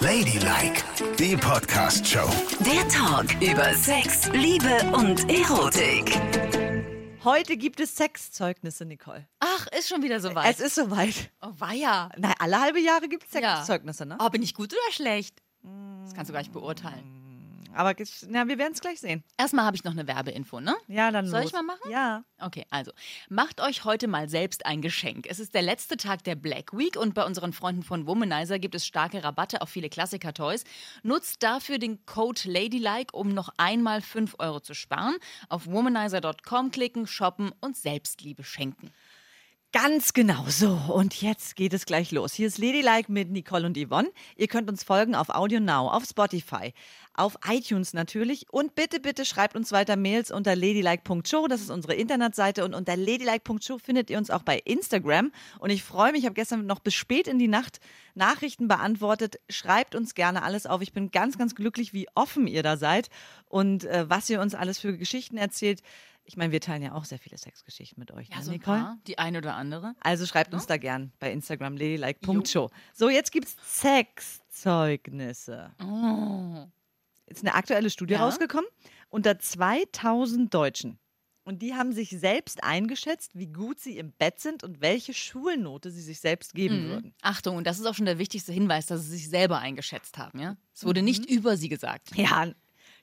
Ladylike, die Podcast-Show. Der Talk über Sex, Liebe und Erotik. Heute gibt es Sexzeugnisse, Nicole. Ach, ist schon wieder soweit. Es ist soweit. oh, weia. Na, alle halbe Jahre gibt es Ja. Sexzeugnisse, ne? Oh, bin ich gut oder schlecht? Das kannst du gar nicht beurteilen. Aber na, wir werden es gleich sehen. Erstmal habe ich noch eine Werbeinfo, ne? Ja, dann Soll los. ich mal machen? Ja. Okay, also macht euch heute mal selbst ein Geschenk. Es ist der letzte Tag der Black Week und bei unseren Freunden von Womanizer gibt es starke Rabatte auf viele Klassiker-Toys. Nutzt dafür den Code Ladylike, um noch einmal 5 Euro zu sparen. Auf womanizer.com klicken, shoppen und Selbstliebe schenken. Ganz genau so. Und jetzt geht es gleich los. Hier ist Ladylike mit Nicole und Yvonne. Ihr könnt uns folgen auf Audio Now, auf Spotify, auf iTunes natürlich. Und bitte, bitte schreibt uns weiter Mails unter ladylike.show. Das ist unsere Internetseite. Und unter ladylike.show findet ihr uns auch bei Instagram. Und ich freue mich, ich habe gestern noch bis spät in die Nacht Nachrichten beantwortet. Schreibt uns gerne alles auf. Ich bin ganz, ganz glücklich, wie offen ihr da seid und äh, was ihr uns alles für Geschichten erzählt. Ich meine, wir teilen ja auch sehr viele Sexgeschichten mit euch, Ja, ne, so Nicole? paar, die eine oder andere. Also schreibt uns da gern bei Instagram ladylike.show. So, jetzt gibt's Sexzeugnisse. Ist eine aktuelle Studie Ja. rausgekommen unter 2000 Deutschen. Und die haben sich selbst eingeschätzt, wie gut sie im Bett sind und welche Schulnote sie sich selbst geben würden. Achtung, und das ist auch schon der wichtigste Hinweis, dass sie sich selber eingeschätzt haben, ja? Es wurde nicht über sie gesagt. Ja,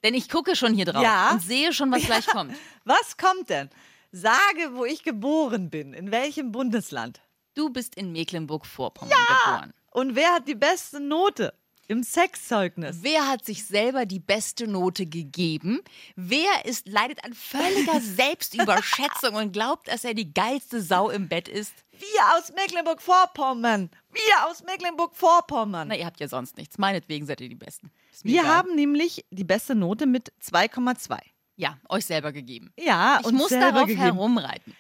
Denn ich gucke schon hier drauf Ja. und sehe schon, was gleich kommt. was kommt denn? Sage, wo ich geboren bin, in welchem Bundesland. Du bist in Mecklenburg-Vorpommern geboren. Und wer hat die beste Note im Sexzeugnis? Wer hat sich selber die beste Note gegeben? Wer ist, leidet an völliger Selbstüberschätzung und glaubt, dass er die geilste Sau im Bett ist? Wir aus Mecklenburg-Vorpommern. Wir aus Mecklenburg-Vorpommern. Na, ihr habt ja sonst nichts. Meinetwegen seid ihr die Besten. Wir egal. haben nämlich die beste Note mit 2,2. Ja, euch selber gegeben. Ja, Ich muss selber darauf gegeben. herumreiten.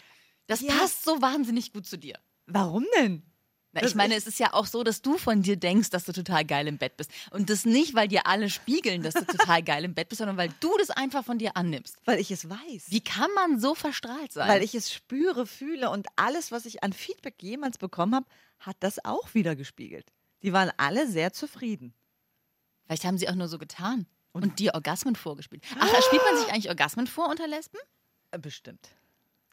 Das Ja. passt so wahnsinnig gut zu dir. Warum denn? Na, ich meine, es ist ja auch so, dass du von dir denkst, dass du total geil im Bett bist. Und das nicht, weil dir alle spiegeln, dass du total geil im Bett bist, sondern weil du das einfach von dir annimmst. Weil ich es weiß. Wie kann man so verstrahlt sein? Weil ich es spüre, fühle und alles, was ich an Feedback jemals bekommen habe, hat das auch wieder gespiegelt. Die waren alle sehr zufrieden. Vielleicht haben sie auch nur so getan und, dir Orgasmen vorgespielt. Ach, spielt man sich eigentlich Orgasmen vor unter Lesben? Äh, Bestimmt.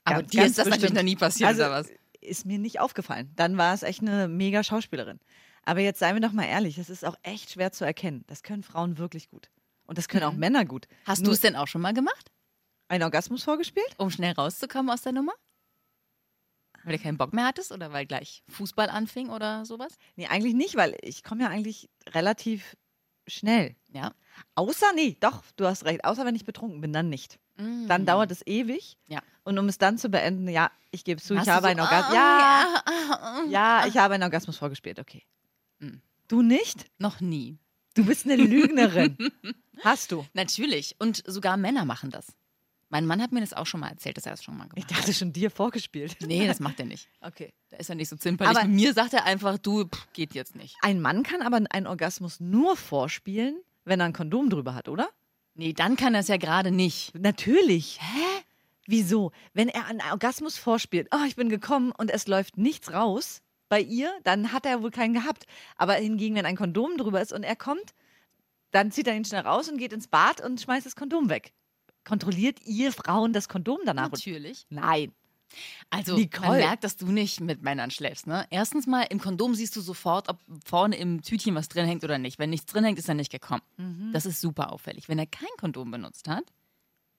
Aber Ganz- dir ist das natürlich bestimmt. noch nie passiert, also, oder was? Ist mir nicht aufgefallen. Dann war es echt eine mega Schauspielerin. Aber jetzt seien wir doch mal ehrlich, das ist auch echt schwer zu erkennen. Das können Frauen wirklich gut. Und das können auch Männer gut. Mhm. Hast du es denn auch schon mal gemacht, einen Orgasmus vorgespielt? um schnell rauszukommen aus der Nummer? Weil du keinen Bock mehr hattest oder weil gleich Fußball anfing oder sowas? Nee, eigentlich nicht, weil ich komme ja eigentlich relativ schnell. Ja. Außer, nee, doch, du hast recht. Außer wenn ich betrunken bin, dann nicht. Mm. Dann dauert es ewig. Ja. Und um es dann zu beenden, ja, ich gebe es zu, Hast ich habe so, einen Orgasmus. ah, ja, ah, ja, ich habe einen Orgasmus vorgespielt, okay. Mm. Du nicht? Noch nie. Du bist eine Lügnerin. Hast du? Natürlich. Und sogar Männer machen das. Mein Mann hat mir das auch schon mal erzählt, dass er das schon mal Ich gemacht hat. dachte schon dir vorgespielt. Nee, das macht er nicht. Okay. Da ist er nicht so zimperlich. Aber- mir sagt er einfach, du, pff, geht jetzt nicht. Ein Mann kann aber einen Orgasmus nur vorspielen, wenn er ein Kondom drüber hat, oder? Nee, dann kann er es ja gerade nicht. Natürlich. Hä? Wieso? Wenn er einen Orgasmus vorspielt, oh, ich bin gekommen und es läuft nichts raus bei ihr, dann hat er wohl keinen gehabt. Aber hingegen, wenn ein Kondom drüber ist und er kommt, dann zieht er ihn schnell raus und geht ins Bad und schmeißt das Kondom weg. Kontrolliert ihr Frauen das Kondom danach? Natürlich. Nein. Also, Nicole. man merkt, dass du nicht mit Männern schläfst, ne? Erstens mal, im Kondom siehst du sofort, ob vorne im Tütchen was drin hängt oder nicht. Wenn nichts drin hängt, ist er nicht gekommen. Das ist super auffällig. Wenn er kein Kondom benutzt hat,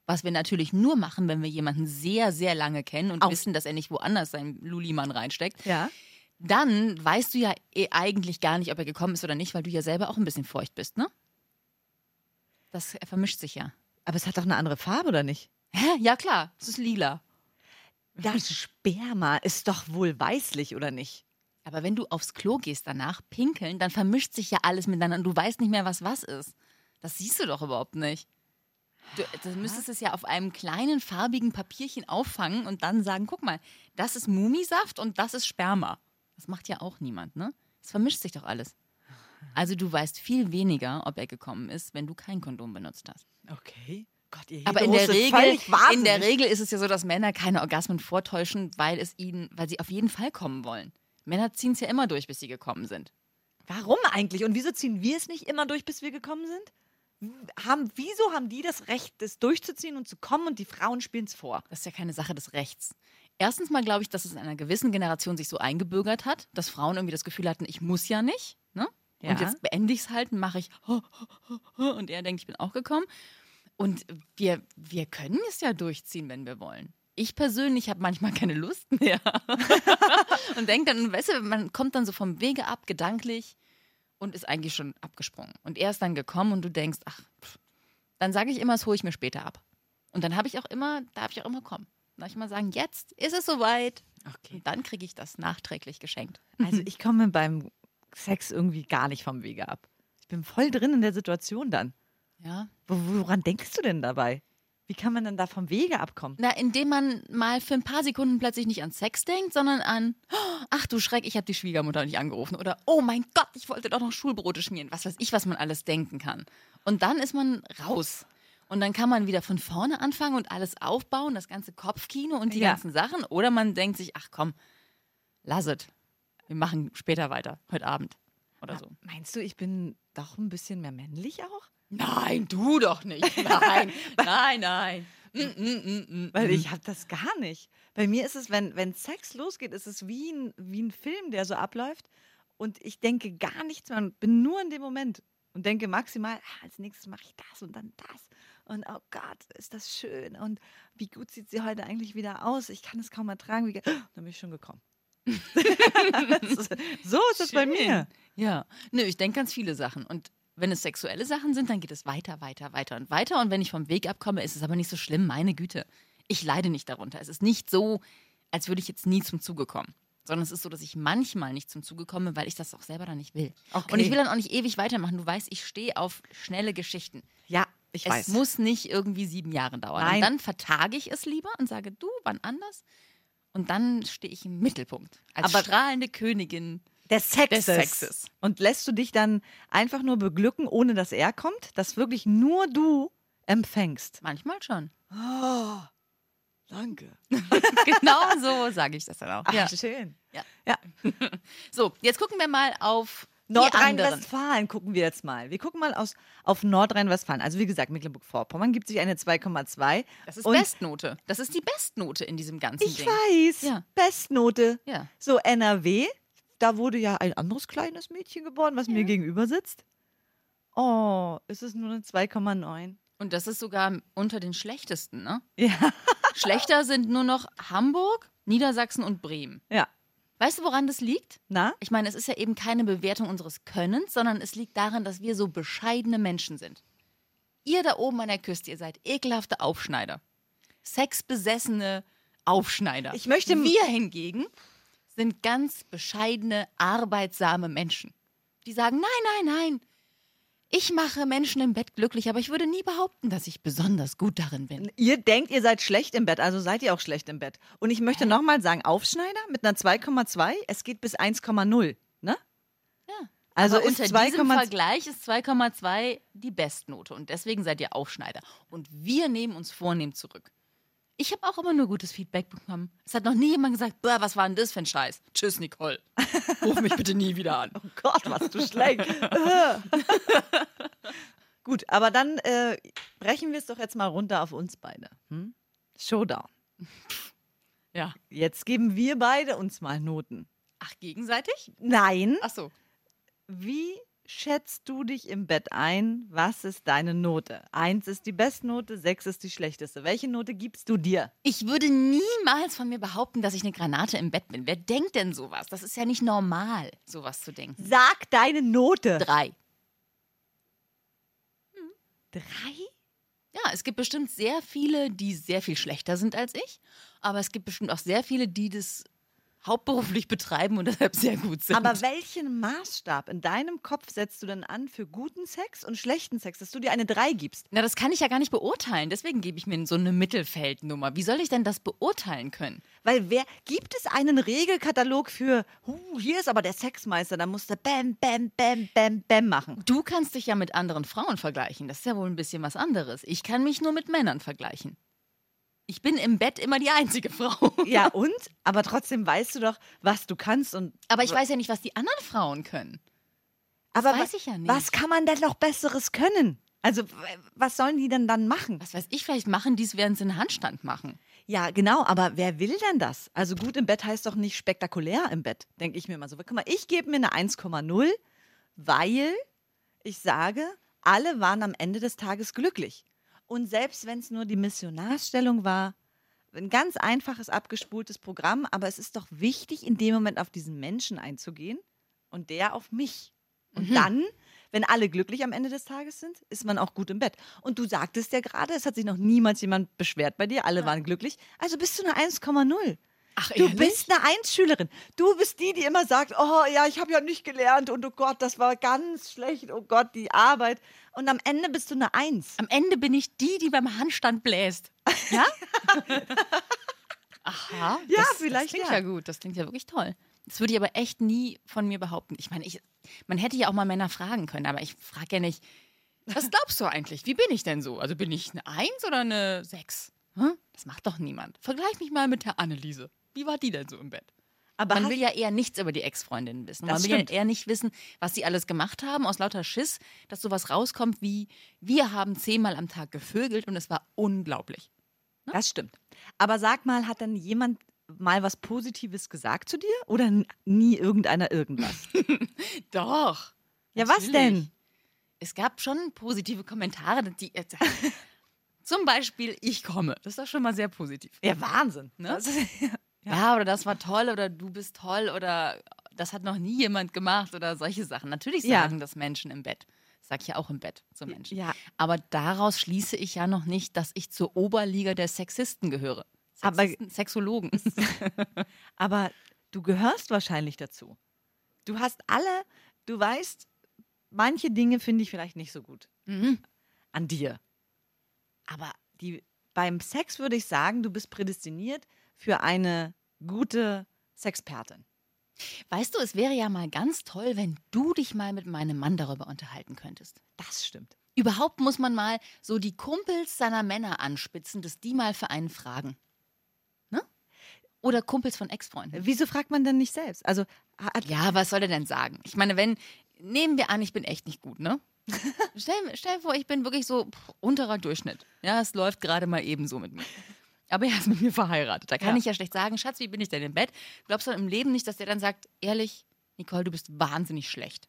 was wir natürlich nur machen, wenn wir jemanden sehr, sehr lange kennen und Au. wissen, dass er nicht woanders seinen Lulimann reinsteckt, Ja. dann weißt du ja eh eigentlich gar nicht, ob er gekommen ist oder nicht, weil du ja selber auch ein bisschen feucht bist, ne? Das vermischt sich ja. Aber es hat doch eine andere Farbe, oder nicht? Hä? Ja, klar, es ist lila. Das Sperma ist doch wohl weißlich, oder nicht? Aber wenn du aufs Klo gehst danach, pinkeln, dann vermischt sich ja alles miteinander und du weißt nicht mehr, was was ist. Das siehst du doch überhaupt nicht. Du, du müsstest es ja auf einem kleinen farbigen Papierchen auffangen und dann sagen, guck mal, das ist Mumisaft und das ist Sperma. Das macht ja auch niemand, ne? Es vermischt sich doch alles. Also du weißt viel weniger, ob er gekommen ist, wenn du kein Kondom benutzt hast. Okay. Gott, ihr Aber in der, Regel, in der Regel ist es ja so, dass Männer keine Orgasmen vortäuschen, weil es ihnen, weil sie auf jeden Fall kommen wollen. Männer ziehen es ja immer durch, bis sie gekommen sind. Warum eigentlich? Und wieso ziehen wir es nicht immer durch, bis wir gekommen sind? Haben, wieso haben die das Recht, das durchzuziehen und zu kommen und die Frauen spielen es vor? Das ist ja keine Sache des Rechts. Erstens mal glaube ich, dass es in einer gewissen Generation sich so eingebürgert hat, dass Frauen irgendwie das Gefühl hatten, ich muss ja nicht. Ne? Ja. Und jetzt beende ich es halt und mache ich. Und er denkt, ich bin auch gekommen. Und wir, wir können es ja durchziehen, wenn wir wollen. Ich persönlich habe manchmal keine Lust mehr. und denke dann, weißt du, man kommt dann so vom Wege ab, gedanklich, und ist eigentlich schon abgesprungen. Und er ist dann gekommen und du denkst, ach, pff. dann sage ich immer, das hole ich mir später ab. Und dann habe ich auch immer, darf ich auch immer kommen. Darf ich immer sagen, jetzt ist es soweit. Okay. Und dann kriege ich das nachträglich geschenkt. Also ich komme beim Sex irgendwie gar nicht vom Wege ab. Ich bin voll drin in der Situation dann. Ja. Wo- Woran denkst du denn dabei? Wie kann man denn da vom Wege abkommen? Na, indem man mal für ein paar Sekunden plötzlich nicht an Sex denkt, sondern an, ach du Schreck, ich habe die Schwiegermutter nicht angerufen. Oder, oh mein Gott, ich wollte doch noch Schulbrote schmieren. Was weiß ich, was man alles denken kann. Und dann ist man raus. Und dann kann man wieder von vorne anfangen und alles aufbauen, das ganze Kopfkino und die Ja. ganzen Sachen. Oder man denkt sich, ach komm, lass es. Wir machen später weiter, heute Abend. Oder so. Meinst du, ich bin doch ein bisschen mehr männlich auch? Nein, du doch nicht. Nein, nein, nein. Mm, mm, mm, mm, Weil mm. ich habe das gar nicht. Bei mir ist es, wenn, wenn Sex losgeht, ist es wie ein, wie ein Film, der so abläuft. Und ich denke gar nichts mehr und bin nur in dem Moment und denke maximal, ah, als nächstes mache ich das und dann das. Und oh Gott, ist das schön. Und wie gut sieht sie heute eigentlich wieder aus? Ich kann es kaum ertragen. Wie ge- dann bin ich schon gekommen. so ist es bei mir. Ja, nö, ich denke ganz viele Sachen. Und wenn es sexuelle Sachen sind, dann geht es weiter, weiter, weiter und weiter. Und wenn ich vom Weg abkomme, ist es aber nicht so schlimm, meine Güte. Ich leide nicht darunter. Es ist nicht so, als würde ich jetzt nie zum Zuge kommen. Sondern es ist so, dass ich manchmal nicht zum Zuge komme, weil ich das auch selber dann nicht will. Okay. Und ich will dann auch nicht ewig weitermachen. Du weißt, ich stehe auf schnelle Geschichten. Ja, ich es weiß. muss nicht irgendwie sieben Jahre dauern. Nein. Und dann vertage ich es lieber und sage, du, wann anders? Und dann stehe ich im Mittelpunkt. Als Aber- strahlende Königin. Des Sexes. Des Sexes. Und lässt du dich dann einfach nur beglücken, ohne dass er kommt, dass wirklich nur du empfängst. Manchmal schon. Oh, danke. genau so sage ich das dann auch. Ach, Ja. schön. Ja. Ja. So, jetzt gucken wir mal auf. Nordrhein-Westfalen gucken wir jetzt mal. Wir gucken mal aus, auf Nordrhein-Westfalen. Also wie gesagt, Mecklenburg-Vorpommern gibt sich eine 2,2. Das ist Bestnote. Das ist die Bestnote in diesem ganzen Ich Ding. weiß. Ja. Bestnote. Ja. So, NRW, da wurde ja ein anderes kleines Mädchen geboren, was mir gegenüber sitzt. Oh, ist es nur eine 2,9? Und das ist sogar unter den schlechtesten, ne? Ja. Schlechter sind nur noch Hamburg, Niedersachsen und Bremen. Ja. Weißt du, woran das liegt? Na? Ich meine, es ist ja eben keine Bewertung unseres Könnens, sondern es liegt daran, dass wir so bescheidene Menschen sind. Ihr da oben an der Küste, ihr seid ekelhafte Aufschneider. Sexbesessene Aufschneider. Ich möchte- Wir hingegen sind ganz bescheidene, arbeitsame Menschen. Die sagen, nein, nein, nein. Ich mache Menschen im Bett glücklich, aber ich würde nie behaupten, dass ich besonders gut darin bin. Ihr denkt, ihr seid schlecht im Bett, also seid ihr auch schlecht im Bett. Und ich möchte nochmal sagen, Aufschneider mit einer 2,2, es geht bis 1,0, ne? Ja. Also aber ist unter diesem 2,2 Vergleich ist 2,2 die Bestnote und deswegen seid ihr Aufschneider. Und wir nehmen uns vornehm zurück. Ich habe auch immer nur gutes Feedback bekommen. Es hat noch nie jemand gesagt, "Boah, was war denn das für ein Scheiß? Tschüss, Nicole. Ruf mich bitte nie wieder an. Oh Gott, was du schlecht. Gut, aber dann äh, brechen wir es doch jetzt mal runter auf uns beide. Hm? Showdown. Ja. Jetzt geben wir beide uns mal Noten. Ach, gegenseitig? Nein. Ach so. Wie schätzt du dich im Bett ein? Was ist deine Note? Eins ist die Bestnote, sechs ist die schlechteste. Welche Note gibst du dir? Ich würde niemals von mir behaupten, dass ich eine Granate im Bett bin. Wer denkt denn sowas? Das ist ja nicht normal, sowas zu denken. Sag deine Note. Drei. Drei? Ja, es gibt bestimmt sehr viele, die sehr viel schlechter sind als ich. Aber es gibt bestimmt auch sehr viele, die das hauptberuflich betreiben und deshalb sehr gut sind. Aber welchen Maßstab in deinem Kopf setzt du denn an für guten Sex und schlechten Sex, dass du dir eine 3 gibst? Na, das kann ich ja gar nicht beurteilen. Deswegen gebe ich mir so eine Mittelfeldnummer. Wie soll ich denn das beurteilen können? Weil wer gibt es einen Regelkatalog für, huh, hier ist aber der Sexmeister, da musst du bam, bam, bam, bam, bam machen. Du kannst dich ja mit anderen Frauen vergleichen. Das ist ja wohl ein bisschen was anderes. Ich kann mich nur mit Männern vergleichen. Ich bin im Bett immer die einzige Frau. Ja, und? Aber trotzdem weißt du doch, was du kannst und Aber ich weiß ja nicht, was die anderen Frauen können. Aber weiß ich ja nicht. Was kann man denn noch Besseres können? Also, was sollen die denn dann machen? Was weiß ich, vielleicht machen die es, während sie einen Handstand machen. Ja, genau, aber wer will denn das? Also gut im Bett heißt doch nicht spektakulär im Bett, denke ich mir mal so. Guck mal, ich gebe mir eine 1,0, weil ich sage, alle waren am Ende des Tages glücklich. Und selbst wenn es nur die Missionarsstellung war, ein ganz einfaches, abgespultes Programm, aber es ist doch wichtig, in dem Moment auf diesen Menschen einzugehen und der auf mich. Und dann, wenn alle glücklich am Ende des Tages sind, ist man auch gut im Bett. Und du sagtest ja gerade, es hat sich noch niemals jemand beschwert bei dir, alle waren glücklich. Also bist du eine 1,0. Ach, Du bist eine Eins-Schülerin. Du bist die, die immer sagt, oh ja, ich habe ja nicht gelernt und oh Gott, das war ganz schlecht, oh Gott, die Arbeit. Und am Ende bist du eine Eins. Am Ende bin ich die, die beim Handstand bläst. Ja? Aha. Ja, das, vielleicht Das klingt ja. ja. gut. Das klingt ja wirklich toll. Das würde ich aber echt nie von mir behaupten. Ich meine, ich, man hätte ja auch mal Männer fragen können, aber ich frage ja nicht, was glaubst du eigentlich? Wie bin ich denn so? Also bin ich eine Eins oder eine Sechs? Hm? Das macht doch niemand. Vergleich mich mal mit der Anneliese. Wie war die denn so im Bett? Aber Man will ja eher nichts über die Ex-Freundinnen wissen. Man will stimmt. ja eher nicht wissen, was sie alles gemacht haben, aus lauter Schiss, dass sowas rauskommt wie, wir haben zehnmal am Tag gevögelt und es war unglaublich. Das stimmt. Aber sag mal, hat dann jemand mal was Positives gesagt zu dir oder nie irgendeiner irgendwas? Doch. Ja, was Natürlich. denn? Es gab schon positive Kommentare, die. Zum Beispiel, ich komme. Das ist doch schon mal sehr positiv. Ja, Wahnsinn. Ne? Das ist- Ja. Oder das war toll oder du bist toll oder das hat noch nie jemand gemacht oder solche Sachen. Natürlich Ja. sagen das Menschen im Bett. Sag ich ja auch im Bett zu Menschen. Ja. Aber daraus schließe ich ja noch nicht, dass ich zur Oberliga der Sexisten gehöre. Aber- Sexisten, Sexologen. Aber du gehörst wahrscheinlich dazu. Du hast alle, du weißt, manche Dinge finde ich vielleicht nicht so gut mhm. an dir. Aber die, beim Sex würde ich sagen, du bist prädestiniert für eine gute Sexpertin. Weißt du, es wäre ja mal ganz toll, wenn du dich mal mit meinem Mann darüber unterhalten könntest. Das stimmt. Überhaupt muss man mal so die Kumpels seiner Männer anspitzen, dass die mal für einen fragen. Ne? Oder Kumpels von Ex-Freunden. Wieso fragt man denn nicht selbst? Also, Ja, was soll er denn sagen? Ich meine, wenn, nehmen wir an, ich bin echt nicht gut, ne? stell, stell dir vor, ich bin wirklich so pff, unterer Durchschnitt. Ja, es läuft gerade mal ebenso mit mir. Aber er ist mit mir verheiratet. Da kann Ja. ich ja schlecht sagen, Schatz, wie bin ich denn im Bett? Glaubst du im Leben nicht, dass der dann sagt, ehrlich, Nicole, du bist wahnsinnig schlecht.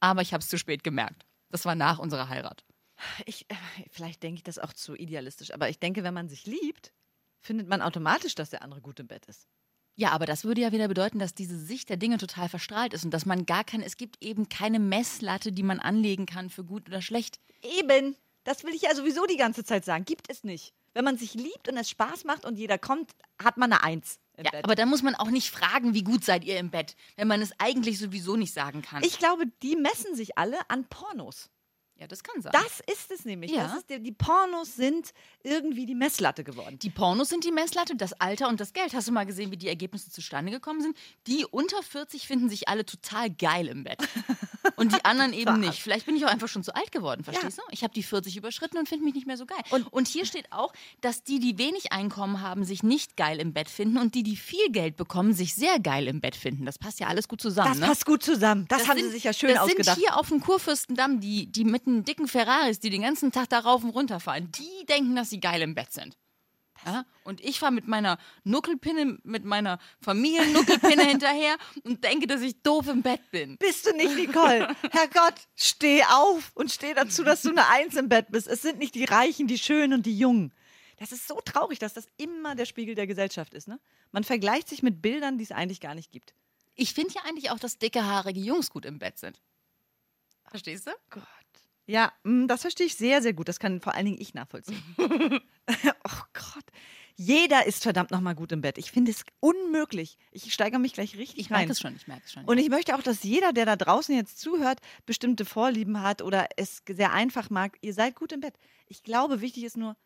Aber ich habe es zu spät gemerkt. Das war nach unserer Heirat. ich, äh, vielleicht denke ich das auch zu idealistisch, aber ich denke, wenn man sich liebt, findet man automatisch, dass der andere gut im Bett ist. Ja, aber das würde ja wieder bedeuten, dass diese Sicht der Dinge total verstrahlt ist und dass man gar kein, es gibt eben keine Messlatte, die man anlegen kann für gut oder schlecht. Eben. Das will ich ja sowieso die ganze Zeit sagen. Gibt es nicht. Wenn man sich liebt und es Spaß macht und jeder kommt, hat man eine Eins im Ja, Bett. aber dann muss man auch nicht fragen, wie gut seid ihr im Bett, wenn man es eigentlich sowieso nicht sagen kann. ich glaube, die messen sich alle an Pornos. Ja, das kann sein. Das ist es nämlich. Ja. Das ist die Pornos sind irgendwie die Messlatte geworden. die Pornos sind die Messlatte, das Alter und das Geld. Hast du mal gesehen, wie die Ergebnisse zustande gekommen sind? Die unter 40 finden sich alle total geil im Bett. Und die anderen eben nicht. Vielleicht bin ich auch einfach schon zu alt geworden, verstehst du? Ich habe die 40 überschritten und finde mich nicht mehr so geil. Und, und hier steht auch, dass die, die wenig Einkommen haben, sich nicht geil im Bett finden und die, die viel Geld bekommen, sich sehr geil im Bett finden. Das passt ja alles gut zusammen. Das ne? passt gut zusammen. Das, haben sie sind- sich ja schön das ausgedacht. sind hier auf dem Kurfürstendamm die, die mit den dicken Ferraris, die den ganzen Tag da rauf und runter fahren, die denken, dass sie geil im Bett sind. Ja? Und ich fahre mit meiner Nuckelpinne, mit meiner Familiennuckelpinne hinterher und denke, dass ich doof im Bett bin. Bist du nicht, Nicole? Herrgott, steh auf und steh dazu, dass du eine Eins im Bett bist. Es sind nicht die Reichen, die Schönen und die Jungen. Das ist so traurig, dass das immer der Spiegel der Gesellschaft ist. Ne? Man vergleicht sich mit Bildern, die es eigentlich gar nicht gibt. Ich finde ja eigentlich auch, dass dicke, haarige Jungs gut im Bett sind. Verstehst du? Gott. Ja, mm, das verstehe ich sehr, sehr gut. Das kann vor allen Dingen ich nachvollziehen. oh Gott. Jeder ist verdammt nochmal gut im Bett. Ich finde es unmöglich. Ich steigere mich gleich richtig Ich rein. merke es schon, ich merke es schon. Und ich möchte auch, dass jeder, der da draußen jetzt zuhört, bestimmte Vorlieben hat oder es sehr einfach mag. Ihr seid gut im Bett. Ich glaube, wichtig ist nur,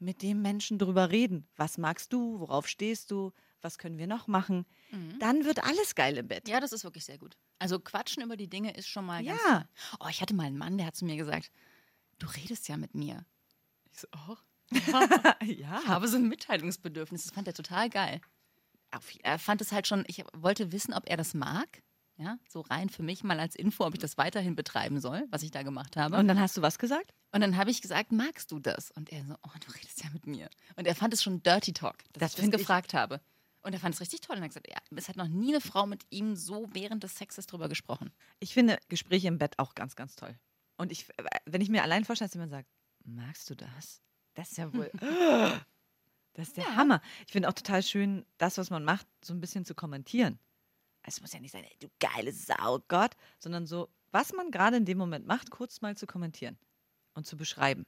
mit dem Menschen drüber reden. Was magst du? Worauf stehst du? Was können wir noch machen? Dann wird alles geil im Bett. Mhm. ja, das ist wirklich sehr gut. Also quatschen über die Dinge ist schon mal ganz Ja. toll. Oh, ich hatte mal einen Mann, der hat zu mir gesagt, du redest ja mit mir. Ich so, oh. ja. Ich habe so ein Mitteilungsbedürfnis. Das fand er total geil. Er fand es halt schon, ich wollte wissen, ob er das mag. Ja, so rein für mich mal als Info, ob ich das weiterhin betreiben soll, was ich da gemacht habe. Und dann hast du was gesagt? Und dann habe ich gesagt, magst du das? Und er so, oh, du redest ja mit mir. Und er fand es schon Dirty Talk, dass Das ich das find ich- gefragt habe. Und er fand es richtig toll. Und er hat gesagt, ja, es hat noch nie eine Frau mit ihm so während des Sexes drüber gesprochen. Ich finde Gespräche im Bett auch ganz, ganz toll. Und ich, wenn ich mir allein vorstelle, dass jemand sagt, magst du das? Das ist ja wohl. Das ist der Hammer. Ich finde auch total schön, das, was man macht, so ein bisschen zu kommentieren. Es muss ja nicht sein, ey, du geile Sau, Gott, sondern so, was man gerade in dem Moment macht, kurz mal zu kommentieren und zu beschreiben.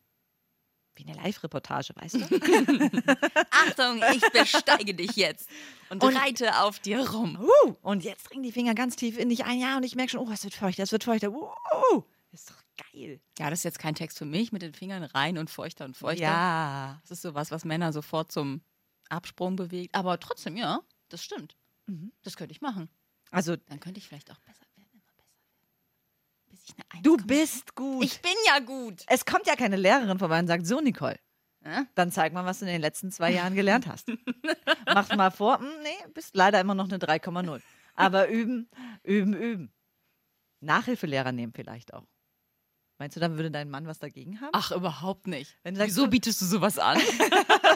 Wie eine Live-Reportage, weißt du? Achtung, ich besteige dich jetzt und, Und- reite auf dir rum. uh, und jetzt dringen die Finger ganz tief in dich ein, ja, und ich merke schon, oh, es wird feuchter, es wird feuchter. Uh, uh, ist doch geil. Ja, das ist jetzt kein Text für mich mit den Fingern rein und feuchter und feuchter. Ja. Das ist sowas, was Männer sofort zum Absprung bewegt. Aber trotzdem, ja, das stimmt. Das könnte ich machen. Also, Dann könnte ich vielleicht auch besser ich eine du 1,5 bist gut. Ich bin ja gut. es kommt ja keine Lehrerin vorbei und sagt, so Nicole, Ja? dann zeig mal, was du in den letzten zwei Jahren gelernt hast. Mach mal vor, hm, nee, bist leider immer noch eine 3,0. Aber üben, üben, üben. Nachhilfelehrer nehmen vielleicht auch. Meinst du, dann würde dein Mann was dagegen haben? Ach, überhaupt nicht. Wenn du sagst, Wieso du- bietest du sowas an?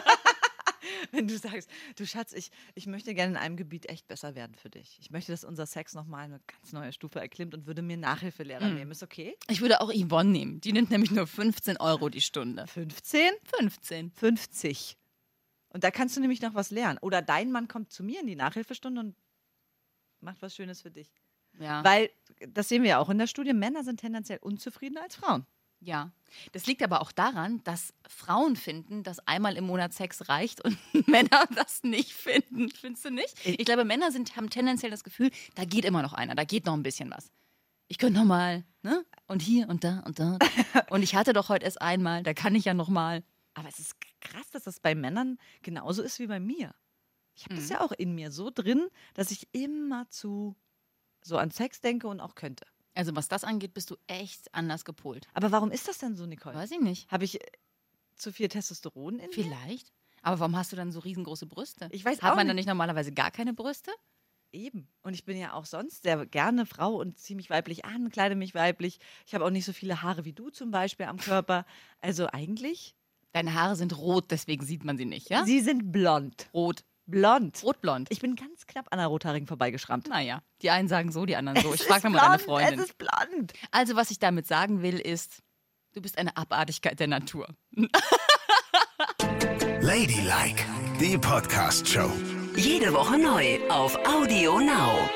Wenn du sagst, du Schatz, ich, ich möchte gerne in einem Gebiet echt besser werden für dich. Ich möchte, dass unser Sex nochmal eine ganz neue Stufe erklimmt und würde mir Nachhilfelehrer Hm. nehmen. Ist okay? Ich würde auch Yvonne nehmen. Die nimmt nämlich nur 15 Euro die Stunde. 15? 15. 50. Und da kannst du nämlich noch was lernen. Oder dein Mann kommt zu mir in die Nachhilfestunde und macht was Schönes für dich. Ja. Weil, das sehen wir ja auch in der Studie, Männer sind tendenziell unzufriedener als Frauen. Ja, das liegt aber auch daran, dass Frauen finden, dass einmal im Monat Sex reicht und Männer das nicht finden. Findest du nicht? Ich glaube, Männer sind, haben tendenziell das Gefühl, da geht immer noch einer, da geht noch ein bisschen was. Ich könnte noch mal, ne? Und hier und da und da. Und ich hatte doch heute erst einmal, da kann ich ja noch mal. Aber es ist krass, dass das bei Männern genauso ist wie bei mir. Ich habe Mhm. das ja auch in mir so drin, dass ich immer zu so an Sex denke und auch könnte. Also was das angeht, bist du echt anders gepolt. Aber warum ist das denn so, Nicole? Weiß ich nicht. Habe ich äh, zu viel Testosteron in mir? Vielleicht. Aber warum hast du dann so riesengroße Brüste? Ich weiß Hat auch man dann nicht. nicht normalerweise gar keine Brüste? Eben. Und ich bin ja auch sonst sehr gerne Frau und ziehe mich weiblich an, kleide mich weiblich. Ich habe auch nicht so viele Haare wie du zum Beispiel am Körper. Also eigentlich, Deine Haare sind rot, deswegen sieht man sie nicht, ja? sie sind blond. Rot. Blond. Rotblond. Ich bin ganz knapp an der Rothaarigen vorbeigeschrammt. Naja, die einen sagen so, die anderen so. Ich frage mal deine Freundin. Es ist blond. Also, was ich damit sagen will, ist, du bist eine Abartigkeit der Natur. Ladylike, die Podcast-Show. Jede Woche neu auf Audio Now.